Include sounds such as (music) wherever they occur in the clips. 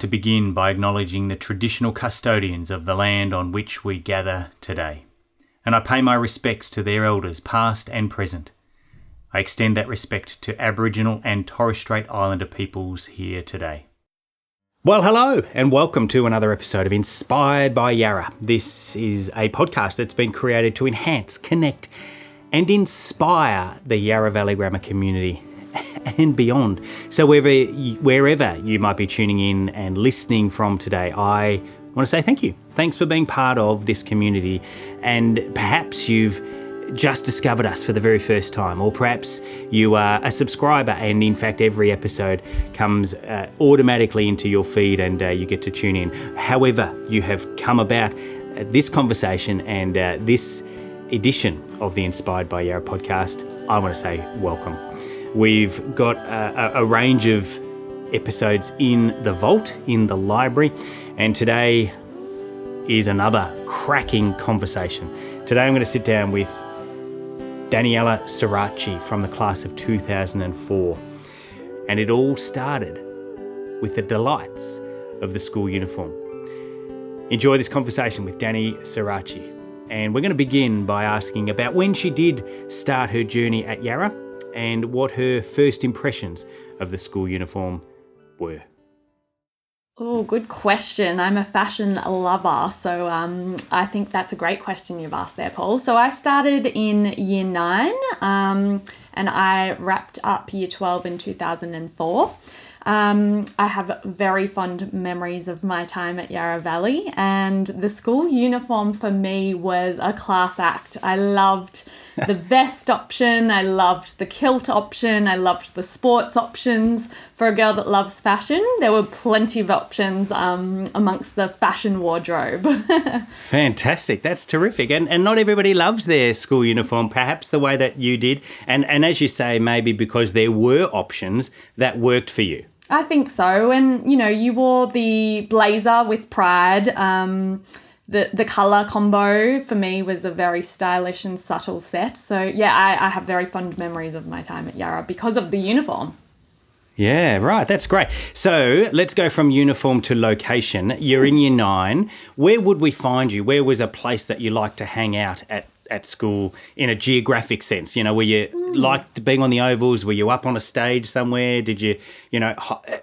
like to begin by acknowledging the traditional custodians of the land on which we gather today, and I pay my respects to their elders, past and present. I extend that respect to Aboriginal and Torres Strait Islander peoples here today. Well, hello, and welcome to another episode of Inspired by Yarra. This is a podcast that's been created to enhance, connect, and inspire the Yarra Valley Grammar community (laughs) and beyond. So, wherever, wherever you might be tuning in and listening from today, I want to say thank you. Thanks for being part of this community, and perhaps you've just discovered us for the very first time, or perhaps you are a subscriber and in fact every episode comes uh, automatically into your feed and uh, you get to tune in. However, you have come about uh, this conversation and uh, this edition of the Inspired by Yarra podcast, I want to say welcome. We've got a, a range of episodes in the vault, in the library, and today is another cracking conversation. Today I'm going to sit down with Daniela Sirachi from the class of 2004. And it all started with the delights of the school uniform. Enjoy this conversation with Danny Sirachi. And we're going to begin by asking about when she did start her journey at Yarra and what her first impressions of the school uniform were. Oh, good question. I'm a fashion lover, so um, I think that's a great question you've asked there, Paul. So I started in year nine um, and I wrapped up year 12 in 2004. Um, I have very fond memories of my time at Yarra Valley, and the school uniform for me was a class act. I loved the vest option, I loved the kilt option, I loved the sports options. For a girl that loves fashion, there were plenty of options um, amongst the fashion wardrobe. (laughs) Fantastic, that's terrific. And, and not everybody loves their school uniform, perhaps the way that you did. And, and as you say, maybe because there were options that worked for you. I think so. And, you know, you wore the blazer with pride. Um, the, the color combo for me was a very stylish and subtle set. So, yeah, I, I have very fond memories of my time at Yarra because of the uniform. Yeah, right. That's great. So let's go from uniform to location. You're in year nine. Where would we find you? Where was a place that you like to hang out at at school in a geographic sense? You know, were you mm. liked being on the ovals? Were you up on a stage somewhere? Did you, you know,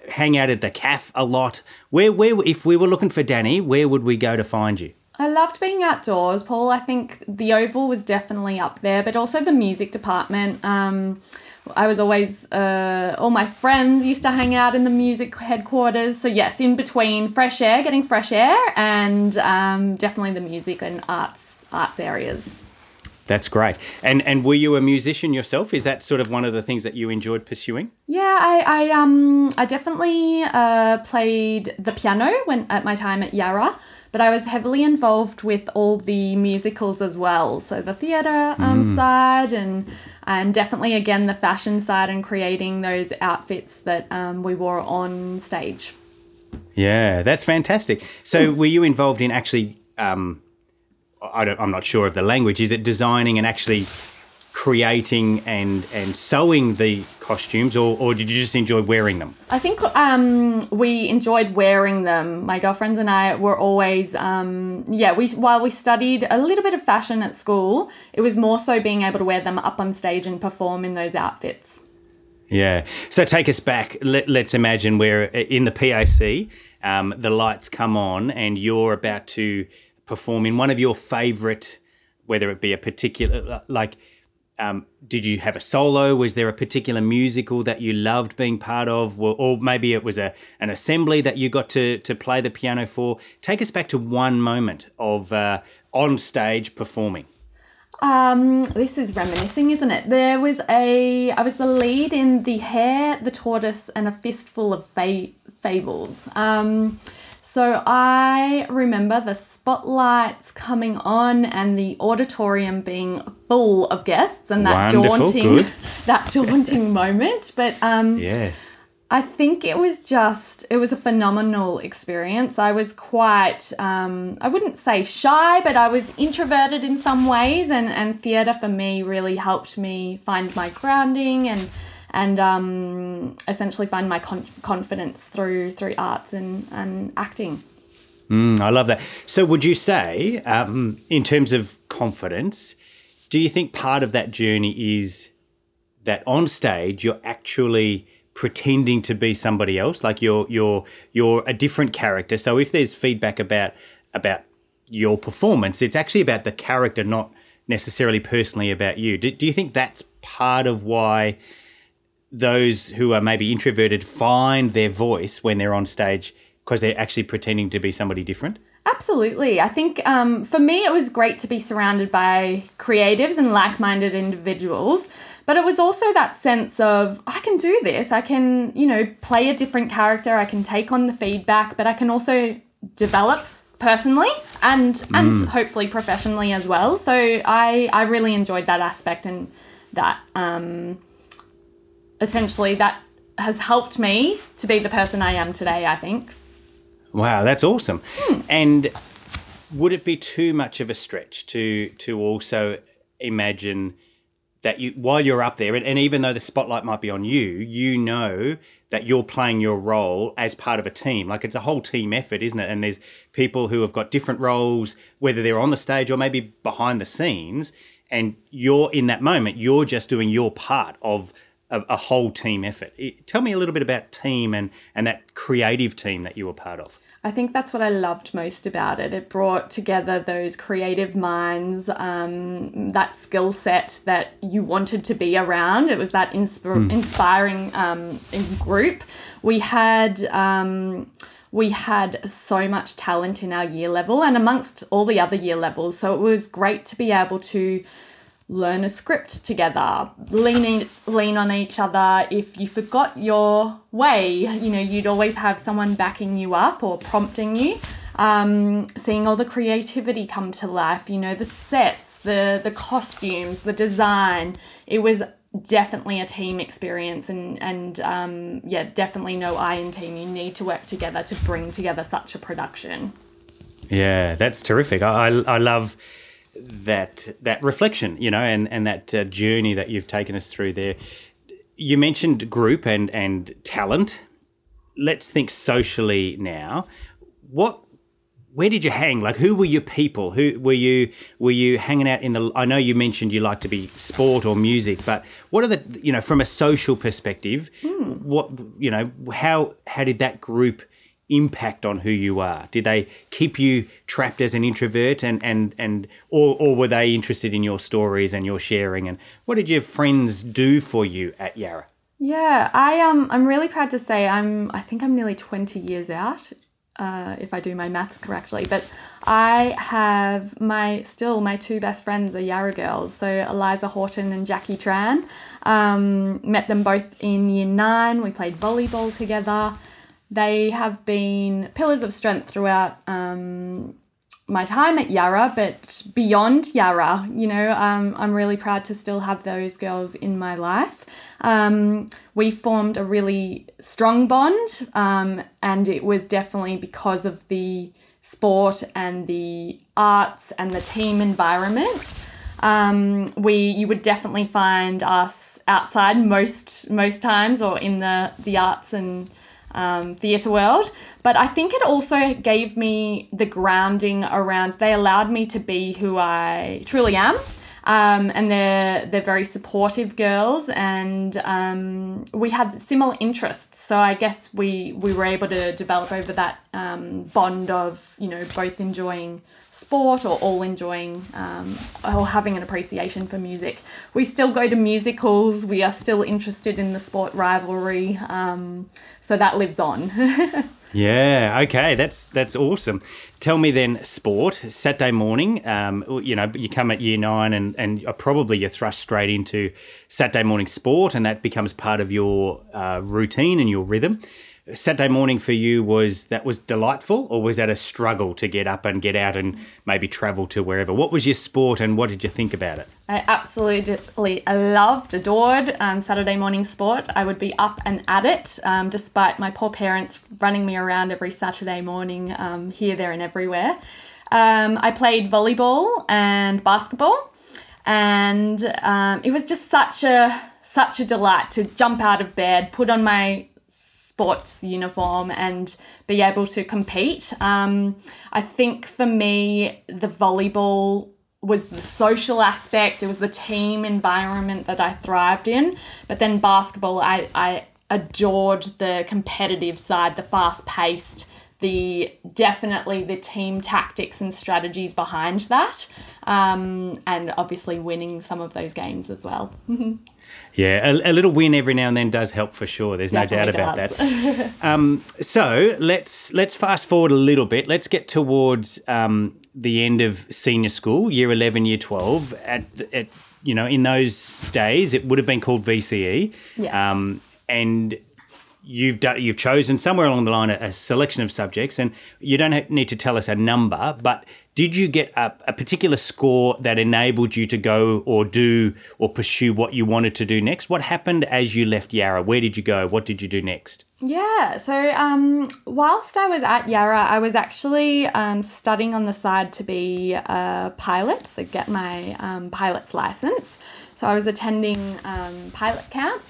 hang out at the CAF a lot? Where, where, if we were looking for Danny, where would we go to find you? I loved being outdoors, Paul. I think the Oval was definitely up there, but also the music department. Um, I was always, uh, all my friends used to hang out in the music headquarters. So, yes, in between fresh air, getting fresh air, and um, definitely the music and arts arts areas. That's great. And and were you a musician yourself? Is that sort of one of the things that you enjoyed pursuing? Yeah, I, I um I definitely uh, played the piano when at my time at Yarra, but I was heavily involved with all the musicals as well. So the theatre um, mm. side and and definitely again the fashion side and creating those outfits that um, we wore on stage. Yeah, that's fantastic. So were you involved in actually um, I am not sure of the language. Is it designing and actually creating and and sewing the costumes, or, or did you just enjoy wearing them? I think um, we enjoyed wearing them. My girlfriends and I were always, um, yeah. We while we studied a little bit of fashion at school, it was more so being able to wear them up on stage and perform in those outfits. Yeah. So take us back. Let, us imagine we're in the PAC. Um, the lights come on, and you're about to perform in one of your favorite, whether it be a particular, like, um, did you have a solo? Was there a particular musical that you loved being part of, or, or maybe it was a an assembly that you got to to play the piano for? Take us back to one moment of uh, on stage performing. Um, this is reminiscing, isn't it? There was a I was the lead in the Hare, the Tortoise, and a Fistful of fa- Fables. Um, so I remember the spotlights coming on and the auditorium being full of guests and that Wonderful, daunting (laughs) that daunting moment. But um, yes. I think it was just, it was a phenomenal experience. I was quite, um, I wouldn't say shy, but I was introverted in some ways. And, and theatre for me really helped me find my grounding and and um, essentially find my con- confidence through through arts and, and acting. Mm, I love that. So, would you say, um, in terms of confidence, do you think part of that journey is that on stage you're actually pretending to be somebody else, like you're you're you're a different character? So, if there's feedback about about your performance, it's actually about the character, not necessarily personally about you. Do, do you think that's part of why those who are maybe introverted find their voice when they're on stage because they're actually pretending to be somebody different? Absolutely. I think um, for me, it was great to be surrounded by creatives and like minded individuals. But it was also that sense of, I can do this. I can, you know, play a different character. I can take on the feedback, but I can also develop personally and and mm. hopefully professionally as well. So I I really enjoyed that aspect and that um, essentially that has helped me to be the person I am today. I think. Wow, that's awesome. Hmm. And would it be too much of a stretch to to also imagine that you while you're up there and, and even though the spotlight might be on you, you know that you're playing your role as part of a team. Like it's a whole team effort, isn't it? And there's people who have got different roles, whether they're on the stage or maybe behind the scenes, and you're in that moment, you're just doing your part of a, a whole team effort. Tell me a little bit about team and, and that creative team that you were part of. I think that's what I loved most about it. It brought together those creative minds, um, that skill set that you wanted to be around. It was that insp- mm. inspiring um, group. We had. Um, we had so much talent in our year level and amongst all the other year levels. So it was great to be able to learn a script together, lean in, lean on each other. If you forgot your way, you know, you'd always have someone backing you up or prompting you. Um, seeing all the creativity come to life, you know, the sets, the the costumes, the design. It was definitely a team experience and and um, yeah, definitely no I in team. You need to work together to bring together such a production. Yeah, that's terrific. I I, I love that that reflection, you know, and and that uh, journey that you've taken us through there. You mentioned group and and talent. Let's think socially now. What where did you hang? Like, who were your people? Who were you? Were you hanging out in the? I know you mentioned you like to be sport or music, but what are the? You know, from a social perspective, mm. what you know, how how did that group impact on who you are? Did they keep you trapped as an introvert and and and or or were they interested in your stories and your sharing and what did your friends do for you at Yarra? Yeah, I um I'm really proud to say I'm I think I'm nearly 20 years out. Uh, if I do my maths correctly, but I have my still my two best friends are Yarra girls, so Eliza Horton and Jackie Tran. Um, met them both in year nine. We played volleyball together they have been pillars of strength throughout um, my time at Yarra, but beyond Yarra, you know, um, I'm really proud to still have those girls in my life. Um, we formed a really strong bond, um, and it was definitely because of the sport and the arts and the team environment. Um, we you would definitely find us outside most most times or in the the arts and um, theatre world. But I think it also gave me the grounding around, they allowed me to be who I truly am. Um, and they're they're very supportive girls, and um, we had similar interests. So I guess we we were able to develop over that um, bond of you know both enjoying sport or all enjoying um, or having an appreciation for music. We still go to musicals. We are still interested in the sport rivalry. Um, so that lives on. (laughs) Yeah. Okay. That's that's awesome. Tell me then, sport Saturday morning. Um, you know, you come at year nine, and and probably you're thrust straight into Saturday morning sport, and that becomes part of your uh, routine and your rhythm. Saturday morning for you was that was delightful, or was that a struggle to get up and get out and maybe travel to wherever? What was your sport, and what did you think about it? I absolutely loved, adored um, Saturday morning sport. I would be up and at it, um, despite my poor parents running me around every Saturday morning, um, here, there, and everywhere. Um, I played volleyball and basketball, and um, it was just such a such a delight to jump out of bed, put on my sports uniform and be able to compete. Um, I think for me, the volleyball was the social aspect, it was the team environment that I thrived in. But then basketball, I, I adored the competitive side, the fast paced the definitely the team tactics and strategies behind that, um, and obviously winning some of those games as well. (laughs) yeah, a, a, little win every now and then does help for sure. There's definitely no doubt does. about that. (laughs) um, so let's let's fast forward a little bit. Let's get towards um, the end of senior school, year eleven, year twelve. At at you know in those days, it would have been called VCE. Yes. Um, and you've done, you've chosen somewhere along the line a, a, selection of subjects, and you don't need to tell us a number, but did you get a, a, particular score that enabled you to go or do or pursue what you wanted to do next? What happened as you left Yarra? Where did you go? What did you do next? Yeah, so um, whilst I was at Yarra, I was actually um, studying on the side to be a pilot, so get my um, pilot's license. So I was attending um, pilot camp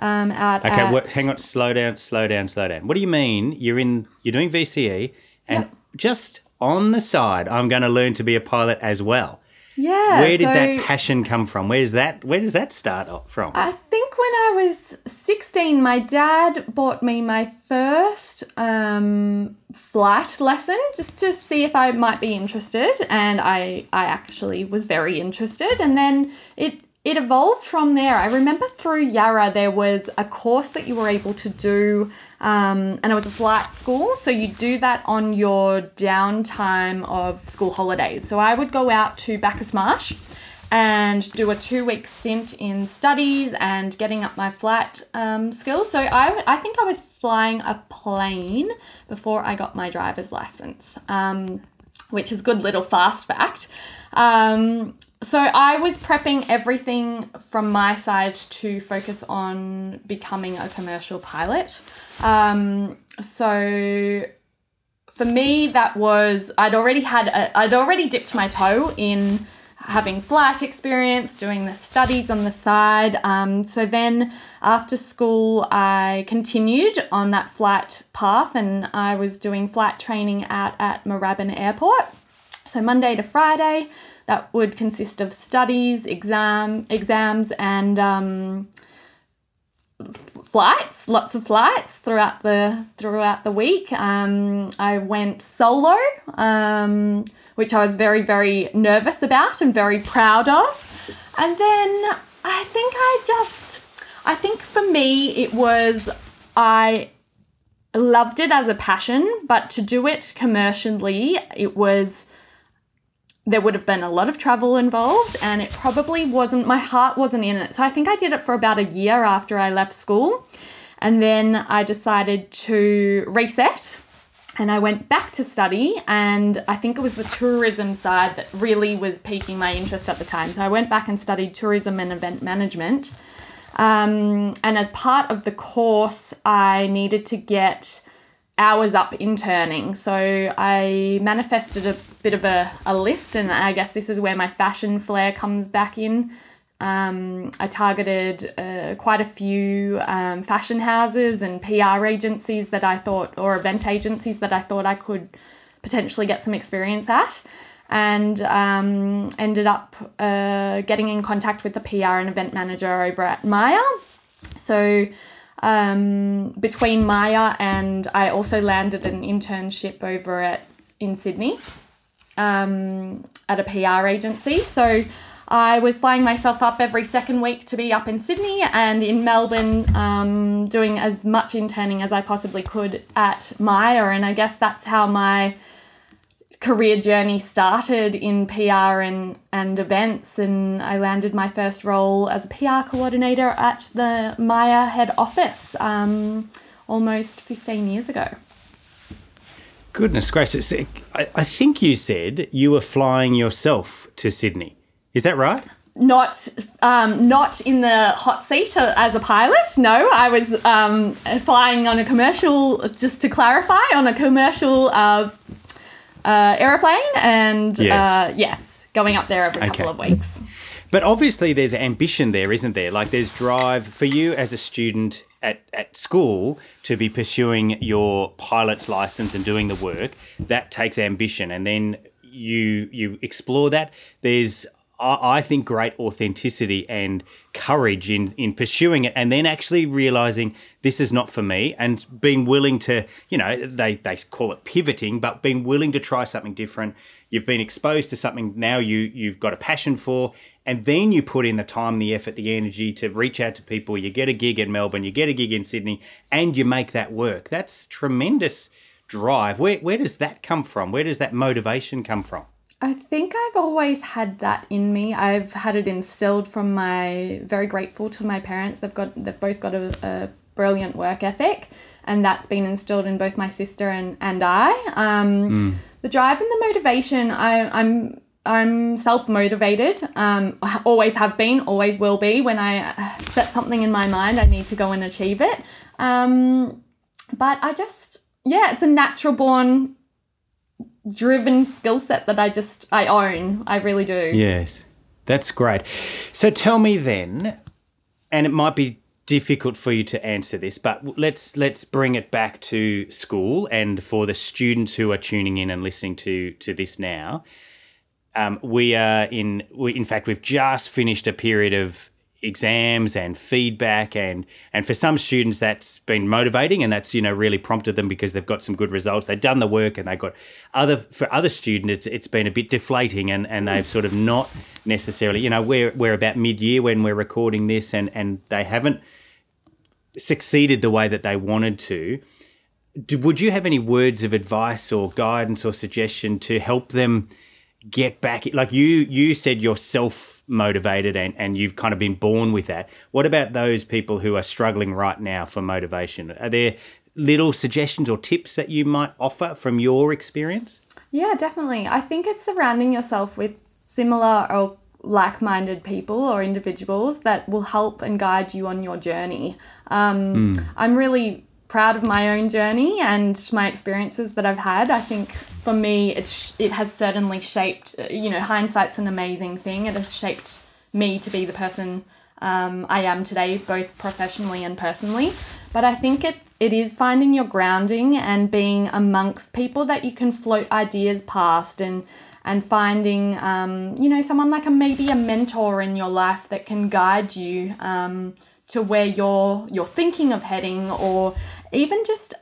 um, at, okay, at... What, hang on, slow down, slow down, slow down. What do you mean? You're in, you're doing VCE, and yep. just on the side, I'm going to learn to be a pilot as well. Yeah. Where did so that passion come from? Where does that Where does that start from? I think when I was 16, my dad bought me my first um, flight lesson just to see if I might be interested, and I I actually was very interested. And then it it evolved from there. I remember through Yarra there was a course that you were able to do, um, and it was a flight school. So you do that on your downtime of school holidays. So I would go out to Bacchus Marsh and do a two week stint in studies and getting up my flight um, skills. So I, I think I was flying a plane before I got my driver's license. Um, which is good little fast fact. Um, so I was prepping everything from my side to focus on becoming a commercial pilot. Um, so for me, that was I'd already had a, I'd already dipped my toe in having flight experience, doing the studies on the side. Um, so then after school, I continued on that flight path, and I was doing flight training out at Moorabbin Airport. So Monday to Friday that would consist of studies, exam, exams, and um, flights. Lots of flights throughout the throughout the week. Um, I went solo, um, which I was very very nervous about and very proud of. And then I think I just, I think for me it was I loved it as a passion, but to do it commercially, it was there would have been a lot of travel involved and it probably wasn't my heart wasn't in it. So i think i did it for about a year after i left school and then i decided to reset and i went back to study and i think it was the tourism side that really was piquing my interest at the time. So i went back and studied tourism and event management. Um, and as part of the course i needed to get hours up interning. So I manifested a bit of a, a list, and I guess this is where my fashion flair comes back in. Um, I targeted uh, quite a few um, fashion houses and PR agencies that I thought, or event agencies that I thought I could potentially get some experience at, and um, ended up uh, getting in contact with the PR and event manager over at Myer. So um, between Myer and I also landed an internship over at in Sydney um, at a PR agency. So I was flying myself up every second week to be up in Sydney and in Melbourne, um, doing as much interning as I possibly could at Myer, And I guess that's how my career journey started in PR and, and events, and I landed my first role as a PR coordinator at the Myer head office um, almost 15 years ago. Goodness gracious. I, I think you said you were flying yourself to Sydney. Is that right? not um, not in the hot seat as a pilot. No, I was um, flying on a commercial. Just to clarify, on a commercial uh, uh, aeroplane, and yes. Uh, yes. going up there every couple of weeks. But obviously, there's ambition there, isn't there? Like, there's drive for you as a student at, at school to be pursuing your pilot's license and doing the work. That takes ambition. And then you you explore that. There's I think great authenticity and courage in in pursuing it, and then actually realizing this is not for me, and being willing to, you know, they they call it pivoting, but being willing to try something different. You've been exposed to something now you you've got a passion for, and then you put in the time, the effort, the energy to reach out to people. You get a gig in Melbourne, you get a gig in Sydney, and you make that work. That's tremendous drive. Where where does that come from? Where does that motivation come from? I think I've always had that in me. I've had it instilled from my very grateful to my parents. They've got they've both got a, a brilliant work ethic, and that's been instilled in both my sister and and I. Um, mm. The drive and the motivation. I, I'm I'm self motivated. Um, always have been, always will be. When I set something in my mind, I need to go and achieve it. Um, but I just yeah, it's a natural born driven skill set that I just I own. I really do. Yes. That's great. So tell me then, and it might be difficult for you to answer this, but let's let's bring it back to school and for the students who are tuning in and listening to to this now. Um, we are in we in fact we've just finished a period of exams and feedback and and for some students that's been motivating and that's you know really prompted them because they've got some good results. They've done the work and they've got other for other students it's, it's been a bit deflating and and they've sort of not necessarily you know we're we're about mid-year when we're recording this and and they haven't succeeded the way that they wanted to. Do, would you have any words of advice or guidance or suggestion to help them get back like you you said you're self motivated and and you've kind of been born with that. What about those people who are struggling right now for motivation? Are there little suggestions or tips that you might offer from your experience? Yeah definitely. I think it's surrounding yourself with similar or like-minded people or individuals that will help and guide you on your journey. Um, mm. i'm really proud of my own journey and my experiences that I've had. I think for me, it's it has certainly shaped. You know, hindsight's an amazing thing. It has shaped me to be the person um, I am today, both professionally and personally. But I think it it is finding your grounding and being amongst people that you can float ideas past and and finding um, you know someone like a maybe a mentor in your life that can guide you um, to where you're you're thinking of heading or even just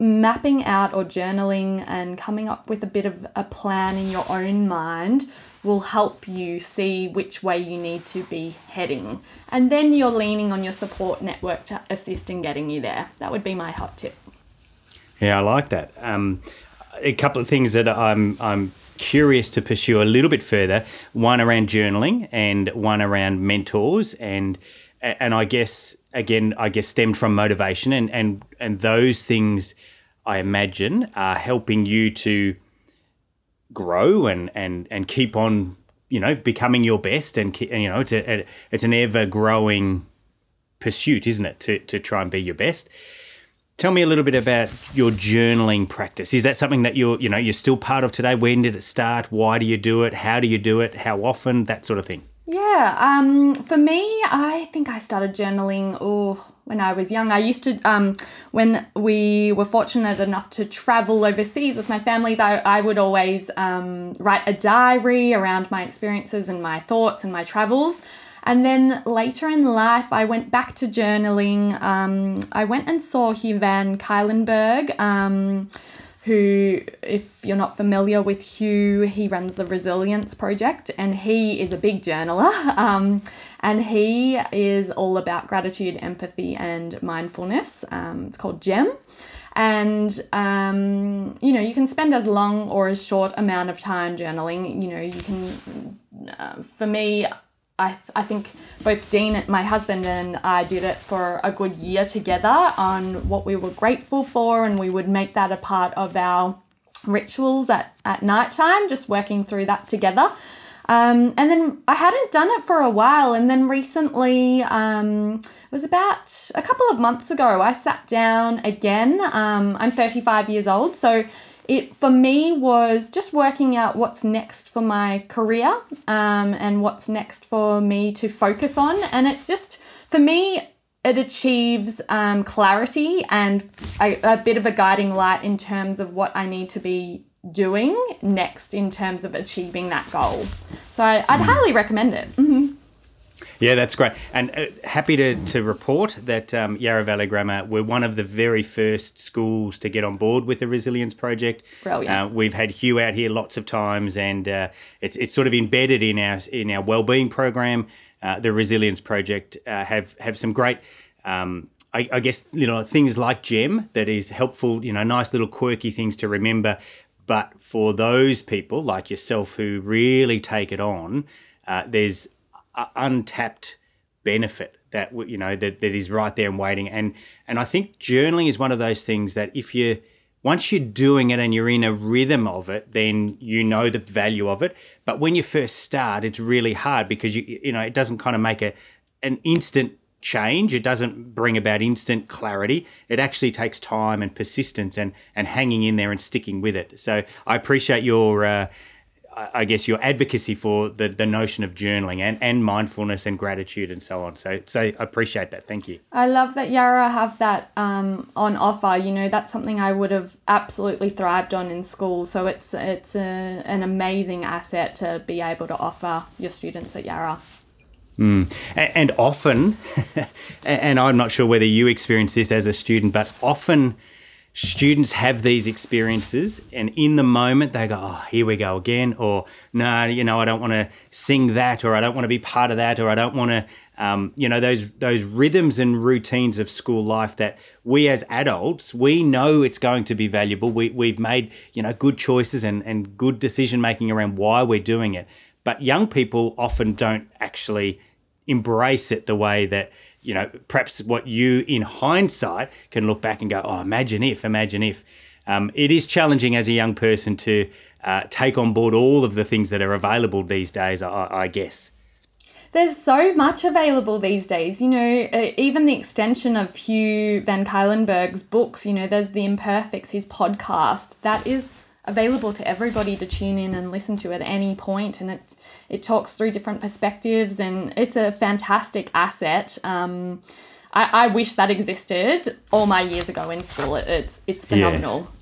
mapping out or journaling and coming up with a bit of a plan in your own mind will help you see which way you need to be heading. And then you're leaning on your support network to assist in getting you there. That would be my hot tip. Yeah, I like that. Um, a couple of things that I'm I'm curious to pursue a little bit further. One around journaling and one around mentors and and I guess again, I guess stemmed from motivation and and and those things, I imagine, are helping you to grow and and and keep on, you know, becoming your best. And you know, it's a, it's an ever growing pursuit, isn't it, to to try and be your best. Tell me a little bit about your journaling practice. Is that something that you're, you know, you're still part of today? When did it start? Why do you do it? How do you do it? How often? That sort of thing. Yeah, um, for me, I think I started journaling oh, when I was young. I used to, um, when we were fortunate enough to travel overseas with my families, I, I would always um, write a diary around my experiences and my thoughts and my travels. And then later in life, I went back to journaling. Um, I went and saw Hugh Van Cuylenburg um, who, if you're not familiar with Hugh, he runs the Resilience Project and he is a big journaler. (laughs) Um, and he is all about gratitude, empathy, and mindfulness. Um, it's called GEM. And, um, you know, you can spend as long or as short amount of time journaling. You know, you can, uh, for me, I, th- I think both Dean, my husband, and I did it for a good year together on what we were grateful for, and we would make that a part of our rituals at, at night time, just working through that together. Um, and then I hadn't done it for a while, and then recently, um, it was about a couple of months ago, I sat down again. Um, I'm 35 years old, so it for me was just working out what's next for my career um, and what's next for me to focus on. And it just, for me, it achieves um, clarity and a, a bit of a guiding light in terms of what I need to be doing next in terms of achieving that goal. So I, would highly recommend it. Mm-hmm. Yeah, that's great. And uh, happy to, to report that um, Yarra Valley Grammar were one of the very first schools to get on board with the Resilience Project. Brilliant. Uh, we've had Hugh out here lots of times, and uh, it's, it's sort of embedded in our in our wellbeing program. Uh, the Resilience Project uh, have have some great. Um, I, I, guess you know things like GEM that is helpful. You know, nice little quirky things to remember. But for those people like yourself who really take it on, uh, there's untapped benefit that you know that, that is right there and waiting. And and I think journaling is one of those things that if you once you're doing it and you're in a rhythm of it then you know the value of it. But when you first start it's really hard because you you know it doesn't kind of make a an instant change. It doesn't bring about instant clarity. It actually takes time and persistence and and hanging in there and sticking with it. So I appreciate your uh, I guess your advocacy for the, the notion of journaling and, and mindfulness and gratitude and so on. So so I appreciate that. Thank you. I love that Yarra have that um, on offer. You know, that's something I would have absolutely thrived on in school. So it's it's a, an amazing asset to be able to offer your students at Yarra. Mm. And often, (laughs) and I'm not sure whether you experience this as a student, but often students have these experiences and in the moment they go oh here we go again or no nah, you know i don't want to sing that or i don't want to be part of that or i don't want to um, you know those those rhythms and routines of school life that we as adults we know it's going to be valuable. We, we've made you know good choices and, and good decision making around why we're doing it. But young people often don't actually embrace it the way that you know, perhaps what you in hindsight can look back and go, oh, imagine if, imagine if. Um, it is challenging as a young person to uh, take on board all of the things that are available these days, I, I guess. There's so much available these days. You know, uh, even the extension of Hugh Van Cuylenburg's books, you know, there's The Imperfects, his podcast, that is available to everybody to tune in and listen to at any point and it it talks through different perspectives and it's a fantastic asset um, I, I wish that existed all my years ago in school it, it's it's phenomenal yes.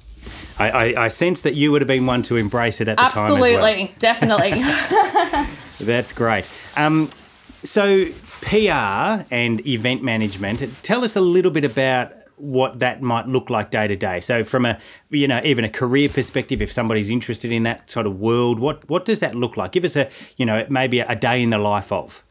I, I, I, sense that you would have been one to embrace it at the Absolutely, time Absolutely, definitely. (laughs) (laughs) That's great. Um, so PR and event management. Tell us a little bit about what that might look like day to day. So from a you know even a career perspective, if somebody's interested in that sort of world, what what does that look like? Give us a you know maybe a day in the life of.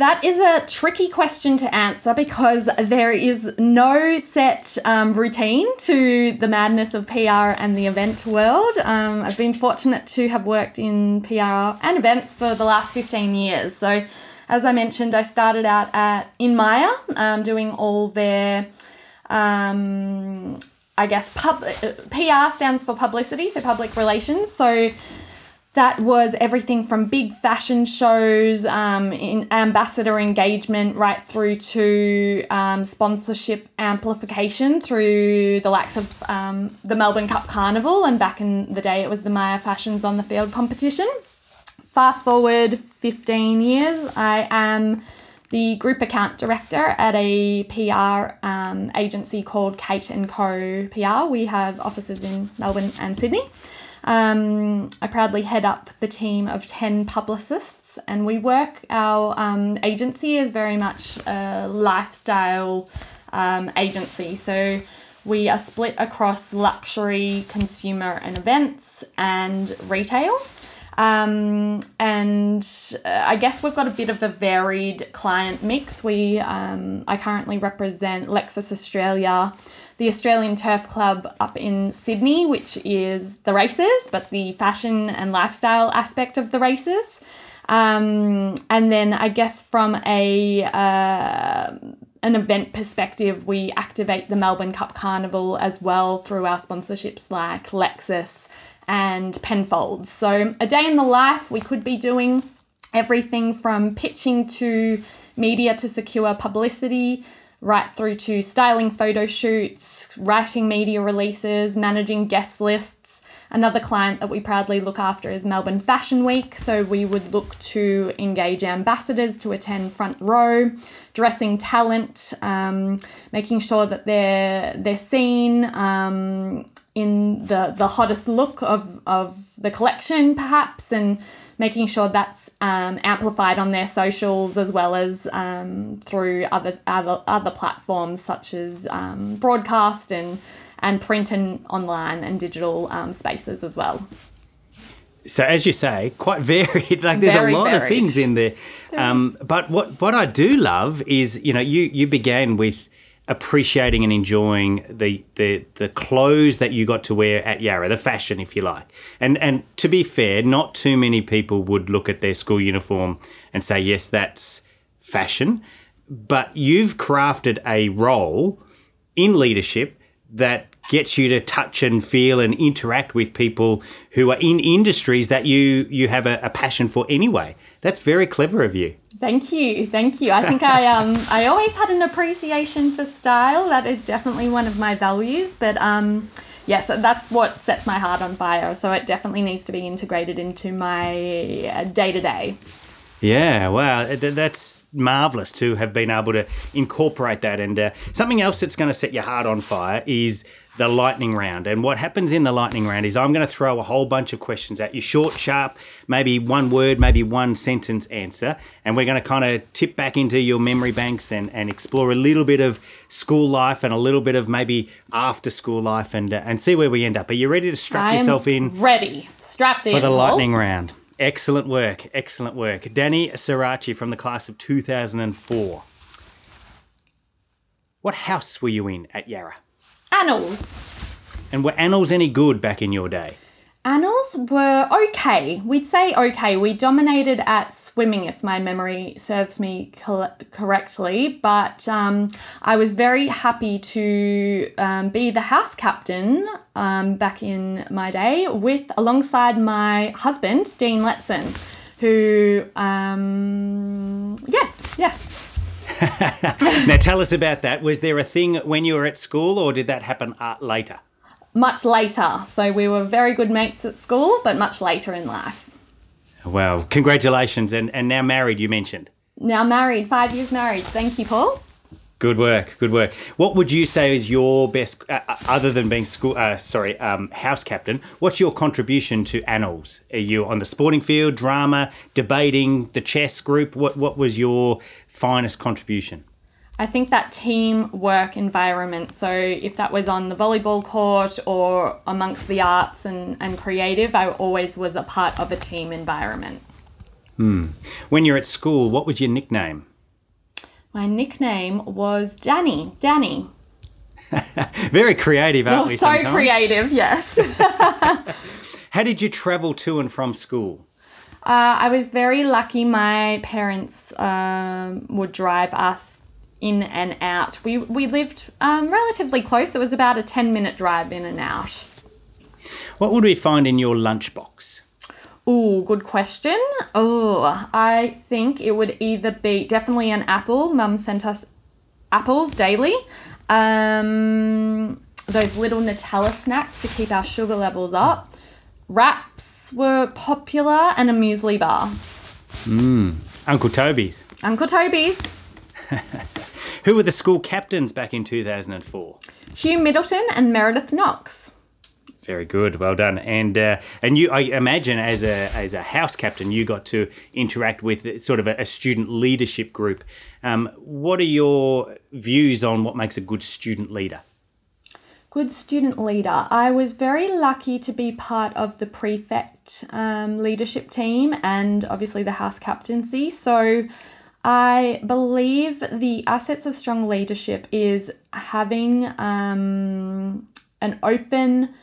That is a tricky question to answer because there is no set um, routine to the madness of PR and the event world. Um, I've been fortunate to have worked in PR and events for the last 15 years. So, as I mentioned, I started out at in Myer um, doing all their um, I guess pub, PR stands for publicity, so public relations. So that was everything from big fashion shows, um, in ambassador engagement, right through to um, sponsorship amplification through the likes of um, the Melbourne Cup Carnival, and back in the day it was the Myer Fashions on the Field competition. Fast forward 15 years, I am the group account director at a PR um, agency called Kate and Co PR. We have offices in Melbourne and Sydney. Um, I proudly head up the team of 10 publicists, and we work, our um, agency is very much a lifestyle um, agency. So we are split across luxury, consumer, and events and retail. Um, and uh, I guess we've got a bit of a varied client mix. We um, I currently represent Lexus Australia, the Australian Turf Club up in Sydney, which is the races, but the fashion and lifestyle aspect of the races. Um, and then I guess from a uh, an event perspective, we activate the Melbourne Cup Carnival as well through our sponsorships like Lexus and Penfolds. So, a day in the life, we could be doing everything from pitching to media to secure publicity, right through to styling photo shoots, writing media releases, managing guest lists. Another client that we proudly look after is Melbourne Fashion Week, so we would look to engage ambassadors to attend front row, dressing talent, um, making sure that they're they're seen. Um, in the the hottest look of of the collection perhaps and making sure that's um, amplified on their socials as well as um, through other other other platforms such as um, broadcast and and print and online and digital um, spaces as well. So as you say, quite (laughs) varied. Like there's Very a lot varied. of things in there. Um, but what what I do love is you know you you began with appreciating and enjoying the, the the clothes that you got to wear at Yarra, the fashion, if you like. And and to be fair, not too many people would look at their school uniform and say, yes, that's fashion. But you've crafted a role in leadership that gets you to touch and feel and interact with people who are in industries that you you have a, a passion for anyway. That's very clever of you. Thank you, thank you. I think I um (laughs) I always had an appreciation for style. That is definitely one of my values. But um, yes, that's what sets my heart on fire. So it definitely needs to be integrated into my day to day. Yeah, wow, that's marvelous to have been able to incorporate that. And uh, something else that's going to set your heart on fire is the lightning round. And what happens in the lightning round is I'm going to throw a whole bunch of questions at you, short, sharp, maybe one word, maybe one sentence answer. And we're going to kind of tip back into your memory banks and, and explore a little bit of school life and a little bit of maybe after school life and, uh, and see where we end up. Are you ready to strap I am yourself in? ready, strapped in for the Paul. lightning round. Excellent work, excellent work. Danny Sirachi from the class of 2004. What house were you in at Yarra? Annals. And were annals any good back in your day? Annals were okay. We'd say okay. We dominated at swimming, if my memory serves me col- correctly. But um, I was very happy to um, be the house captain um, back in my day, with alongside my husband Dean Letson, who um, yes, yes. (laughs) now tell us about that. Was there a thing when you were at school, or did that happen uh, later? Much later. So we were very good mates at school, but much later in life. Well, congratulations, and, and now married. You mentioned. Now married, five years married. Thank you, Paul. Good work, good work. What would you say is your best, uh, uh, other than being school, uh, sorry, um, house captain? What's your contribution to annals? Are you on the sporting field, drama, debating, the chess group? What what was your finest contribution? I think that teamwork environment. So if that was on the volleyball court or amongst the arts and, and creative, I always was a part of a team environment. Hmm. When you're at school, what was your nickname? My nickname was Danny. Danny. (laughs) Very creative, aren't Oh, we? so sometimes? creative, yes. (laughs) How did you travel to and from school? Uh, I was very lucky. My parents um, would drive us in and out. We, we lived um, relatively close. It was about a 10 minute drive in and out. What would we find in your lunchbox? Ooh, good question. Oh, I think it would either be definitely an apple. Mum sent us apples daily. Um, those little Nutella snacks to keep our sugar levels up. Wraps were popular and a muesli bar. Uncle Toby's. Uncle Toby's. (laughs) (laughs) Who were the school captains back in 2004? Hugh Middleton and Meredith Knox. Very good, well done. And uh, and you, I imagine, as a as a house captain, you got to interact with sort of a, a student leadership group. Um, what are your views on what makes a good student leader? Good student leader. I was very lucky to be part of the prefect um, leadership team and obviously the house captaincy. So I believe the assets of strong leadership is having um, an open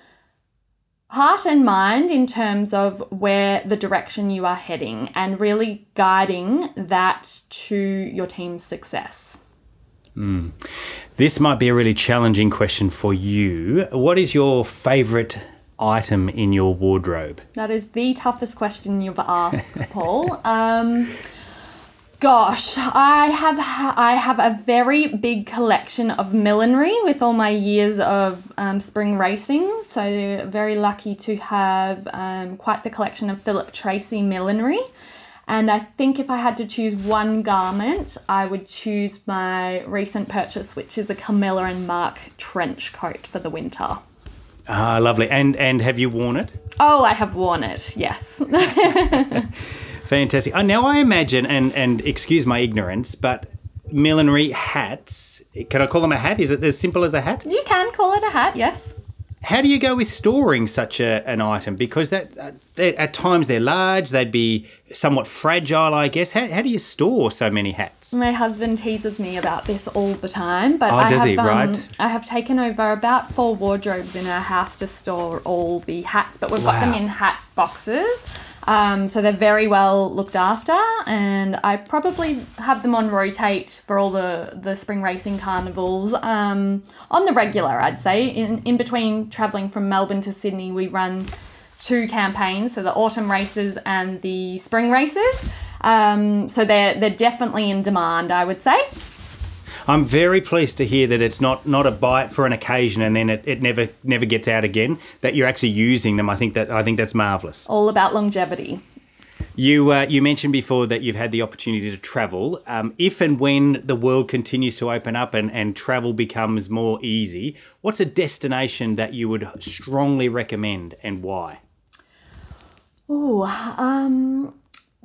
heart and mind in terms of where the direction you are heading and really guiding that to your team's success. This might be a really challenging question for you. What is your favourite item in your wardrobe? That is the toughest question you've asked, Paul. Um, Gosh, I have I have a very big collection of millinery with all my years of um, spring racing. So very lucky to have um, quite the collection of Philip Treacy millinery. And I think if I had to choose one garment, I would choose my recent purchase, which is a Camilla and Marc trench coat for the winter. Ah, lovely. And and have you worn it? Oh, I have worn it. Yes. (laughs) (laughs) Fantastic. Uh, now I imagine, and and excuse my ignorance, but millinery hats. Can I call them a hat? Is it as simple as a hat? you can call it a hat. Yes. How do you go with storing such a, an item? Because that uh, at times they're large, they'd be somewhat fragile, I guess. How, how do you store so many hats? My husband teases me about this all the time, but Oh, I have he? um, I have taken over about four wardrobes in our house to store all the hats, but we've got them in hat boxes. Um, so they're very well looked after, and I probably have them on rotate for all the, the spring racing carnivals um, on the regular, I'd say. In, in between travelling from Melbourne to Sydney, we run two campaigns, so the autumn races and the spring races. Um, so they're they're definitely in demand, I would say. I'm very pleased to hear that it's not, not a bite for an occasion and then it, it never never gets out again. That you're actually using them. I think that I think that's marvelous. All about longevity. You uh, you mentioned before that you've had the opportunity to travel. Um, if and when the world continues to open up and, and travel becomes more easy, what's a destination that you would strongly recommend and why? Ooh, um,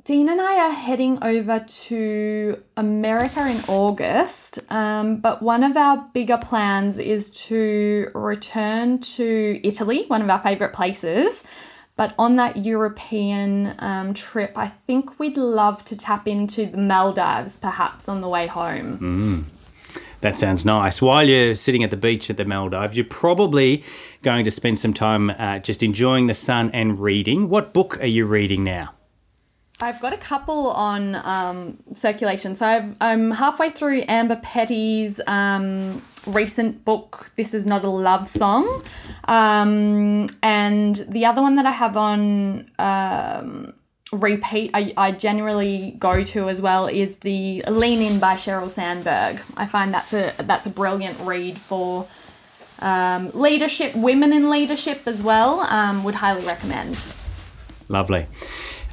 Dean and I are heading over to America in August, um, but one of our bigger plans is to return to Italy, one of our favourite places. But on that European um, trip, I think we'd love to tap into the Maldives perhaps on the way home. That sounds nice. While you're sitting at the beach at the Maldives, you're probably going to spend some time uh, just enjoying the sun and reading. What book are you reading now? I've got a couple on um, circulation. So I've, I'm halfway through Amber Petty's um, recent book, This Is Not a Love Song. Um, and the other one that I have on um, repeat, I, I generally go to as well, is the Lean In by Sheryl Sandberg. I find that's a, that's a brilliant read for um, leadership, women in leadership as well. Um, would highly recommend. Lovely.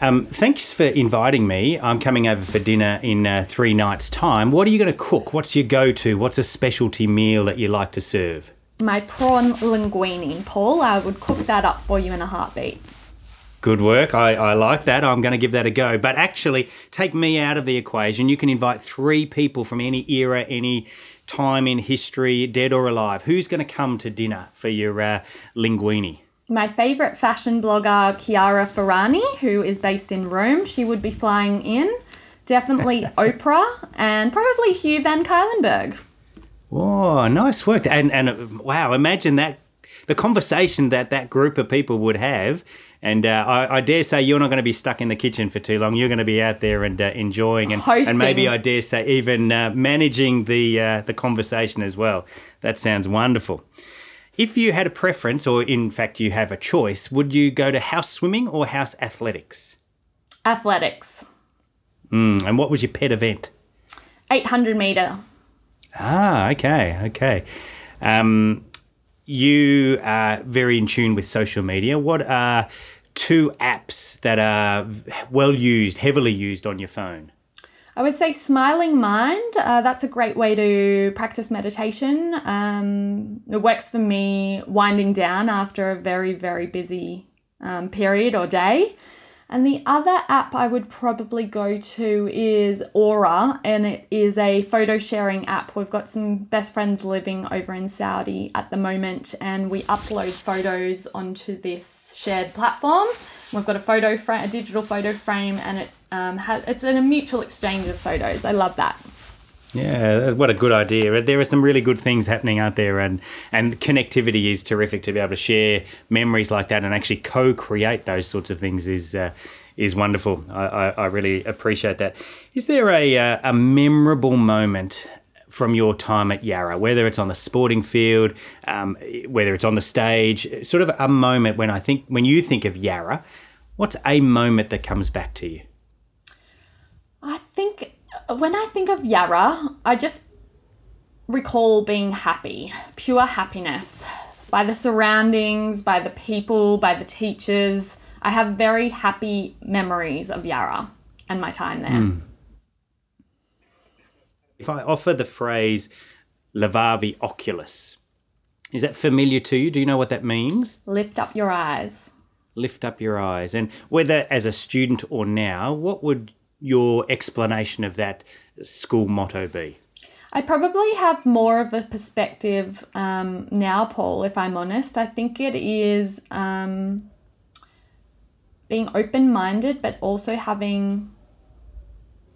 Um, thanks for inviting me. I'm coming over for dinner in uh, three nights' time. What are you going to cook? What's your go to? What's a specialty meal that you like to serve? my prawn linguine, Paul. I would cook that up for you in a heartbeat. Good work. I, I like that. I'm going to give that a go. But actually, take me out of the equation. You can invite three people from any era, any time in history, dead or alive. Who's going to come to dinner for your uh, linguine? My favourite fashion blogger, Chiara Ferragni, who is based in Rome, she would be flying in. Definitely (laughs) Oprah and probably Hugh Van Cuylenberg. Oh, nice work. And and uh, wow, imagine that the conversation that that group of people would have. And uh, I, I dare say you're not going to be stuck in the kitchen for too long. You're going to be out there and uh, enjoying and, and maybe I dare say even uh, managing the uh, the conversation as well. That sounds wonderful. If you had a preference, or in fact you have a choice, would you go to house swimming or house athletics? Athletics. Mm, and what was your pet event? 800 metre. Ah, okay, okay. Um, you are very in tune with social media. What are two apps that are well used, heavily used on your phone? I would say Smiling Mind. Uh, that's a great way to practice meditation. Um, it works for me winding down after a very, very busy um, period or day. And the other app I would probably go to is Aura, and it is a photo sharing app. We've got some best friends living over in Saudi at the moment, and we upload photos onto this shared platform. We've got a photo frame, a digital photo frame, and it um, has it's a mutual exchange of photos. I love that. Yeah, what a good idea. There are some really good things happening out there, and, and connectivity is terrific to be able to share memories like that and actually co create those sorts of things is. Uh, is wonderful. I, I, I really appreciate that. Is there a, uh, a memorable moment from your time at Yarra, whether it's on the sporting field, um, whether it's on the stage, sort of a moment when I think when you think of Yarra, what's a moment that comes back to you? I think when I think of Yarra, I just recall being happy, pure happiness by the surroundings, by the people, by the teachers. I have very happy memories of Yarra and my time there. Mm. If I offer the phrase levavi oculos, is that familiar to you? Do you know what that means? Lift up your eyes. Lift up your eyes. And whether as a student or now, what would your explanation of that school motto be? I probably have more of a perspective um, now, Paul, if I'm honest. I think it is um, being open minded, but also having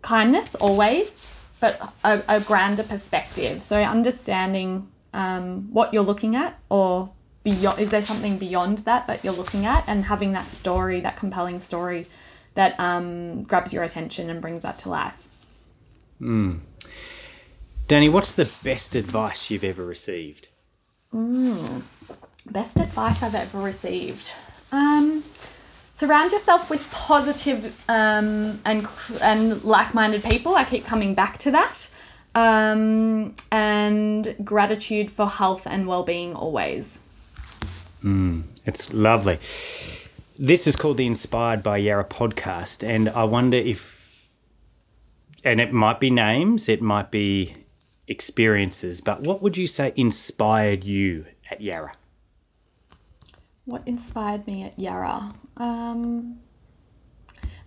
kindness always, but a, a grander perspective. So understanding um, what you're looking at or beyond is there something beyond that that you're looking at and having that story that compelling story that um, grabs your attention and brings that to life mm. danny what's the best advice you've ever received mm. best advice i've ever received um, surround yourself with positive um, and and like-minded people i keep coming back to that um, and gratitude for health and well-being always Mm, it's lovely. This is called the Inspired by Yarra podcast, and I wonder if, and it might be names, it might be experiences, but what would you say inspired you at Yarra? What inspired me at Yarra? Um,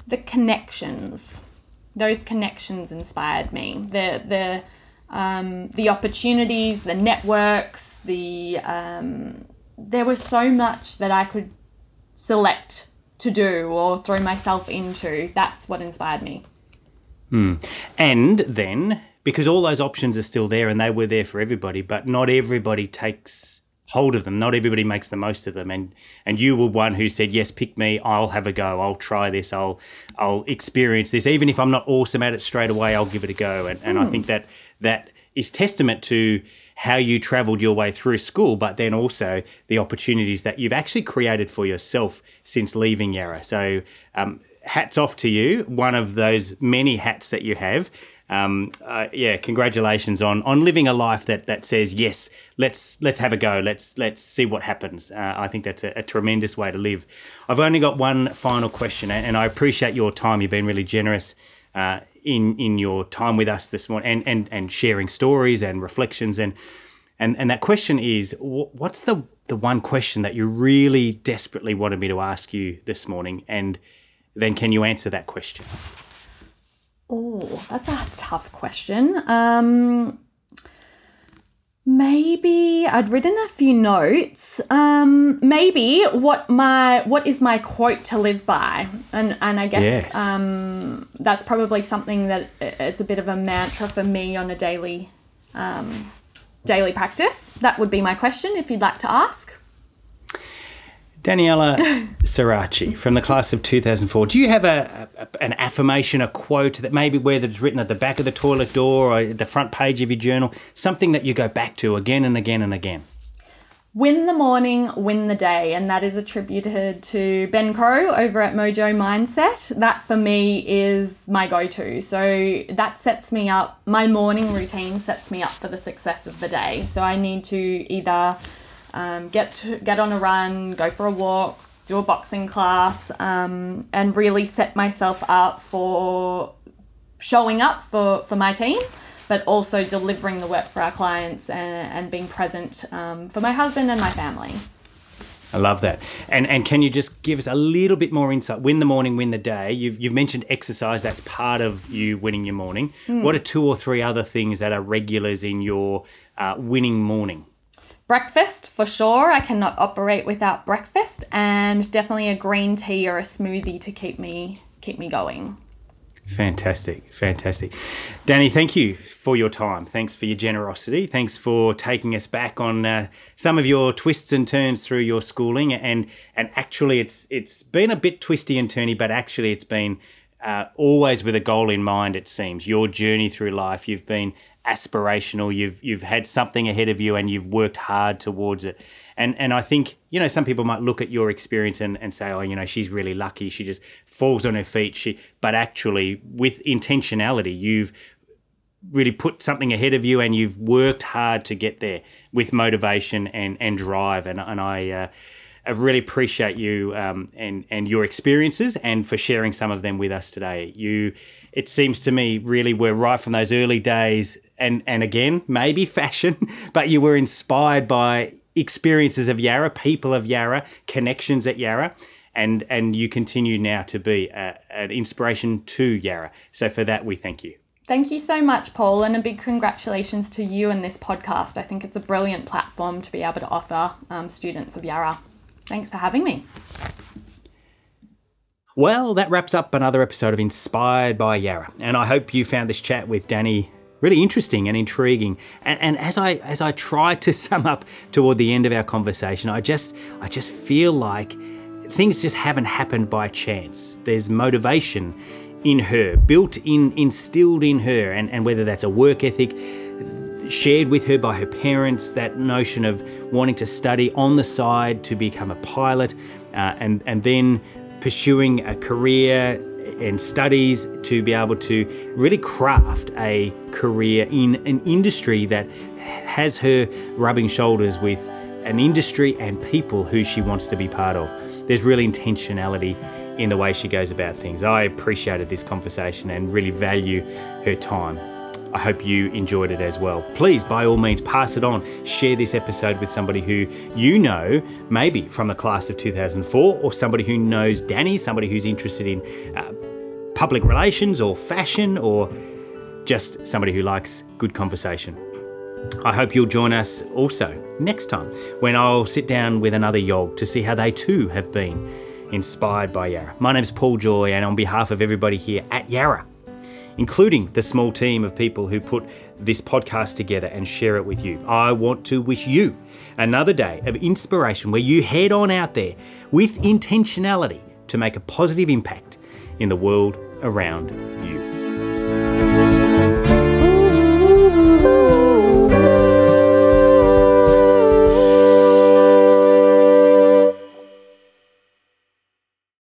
the connections. Those connections inspired me. The the um, the opportunities, the networks, the um, there was so much that I could select to do or throw myself into. That's what inspired me. Mm. And then, because all those options are still there and they were there for everybody, but not everybody takes hold of them. Not everybody makes the most of them. And and you were one who said, "Yes, pick me. I'll have a go. I'll try this. I'll I'll experience this. Even if I'm not awesome at it straight away, I'll give it a go." And and mm. I hmm. think that that is testament to how you traveled your way through school, but then also the opportunities that you've actually created for yourself since leaving Yarra. So, um, hats off to you, one of those many hats that you have. Um, uh, yeah, congratulations on on living a life that that says yes. Let's let's have a go. Let's let's see what happens. Uh, I think that's a, a, tremendous way to live. I've only got one final question, and I appreciate your time. You've been really generous uh, in in your time with us this morning and and, and sharing stories and reflections and and and that question is what's the the one question that you really desperately wanted me to ask you this morning and then can you answer that question oh that's a tough question um Maybe I'd written a few notes. Um, maybe what my what is my quote to live by, and and I guess yes. um, that's probably something that it's a bit of a mantra for me on a daily um, daily practice. That would be my question if you'd like to ask. Daniela Sirachi from the class of 2004. Do you have a, a, an affirmation, a quote that maybe whether it's written at the back of the toilet door or the front page of your journal, something that you go back to again and again and again? Win the morning, win the day, and that is attributed to Ben Crowe over at Mojo Mindset. That for me is my go to. So that sets me up, my morning routine sets me up for the success of the day. So I need to either um, get to, get on a run, go for a walk, do a boxing class, um, and really set myself up for showing up for, for my team, but also delivering the work for our clients and, and being present um, for my husband and my family. I love that. And and can you just give us a little bit more insight? Win the morning, win the day. You've, you've mentioned exercise. That's part of you winning your morning. Mm. What are two or three other things that are regulars in your uh, winning morning? Breakfast for sure. I cannot operate without breakfast, and definitely a green tea or a smoothie to keep me keep me going. Fantastic, fantastic. Danny, thank you for your time. Thanks for your generosity. Thanks for taking us back on uh, some of your twists and turns through your schooling. And and actually, it's it's been a bit twisty and turny, but actually, it's been uh, always with a goal in mind. It seems your journey through life. You've been aspirational. You've you've had something ahead of you and you've worked hard towards it. And and I think you know some people might look at your experience and, and say, oh, you know, she's really lucky. She just falls on her feet. She but actually with intentionality, you've really put something ahead of you and you've worked hard to get there with motivation and, and drive. And, and I, uh, I really appreciate you um, and and your experiences and for sharing some of them with us today. You, it seems to me, really were right from those early days, and and again maybe fashion, (laughs) but you were inspired by experiences of Yarra, people of Yarra, connections at Yarra. And, and you continue now to be a, an inspiration to Yarra. So for that, we thank you. Thank you so much, Paul, and a big congratulations to you and this podcast. I think it's a brilliant platform to be able to offer um, students of Yarra. Thanks for having me. Well, that wraps up another episode of Inspired by Yarra, and I hope you found this chat with Danny really interesting and intriguing. And, and, as I as I try to (laughs) sum up toward the end of our conversation, I just I just feel like things just haven't happened by chance. There's motivation in her, built in, instilled in her, and, and whether that's a work ethic shared with her by her parents, that notion of wanting to study on the side to become a pilot, uh, and and then pursuing a career and studies to be able to really craft a career in an industry that has her rubbing shoulders with an industry and people who she wants to be part of. There's really intentionality in the way she goes about things. I appreciated this conversation and really value her time. I hope you enjoyed it as well. Please, by all means, pass it on. Share this episode with somebody who you know, maybe from the class of 2004, or somebody who knows Danny, somebody who's interested in uh, public relations or fashion, or just somebody who likes good conversation. I hope you'll join us also next time when I'll sit down with another Yog to see how they too have been inspired by Yarra. My name's Paul Joy, and on behalf of everybody here at Yarra, including the small team of people who put this podcast together and share it with you. I want to wish you another day of inspiration where you head on out there with intentionality to make a positive impact in the world around you.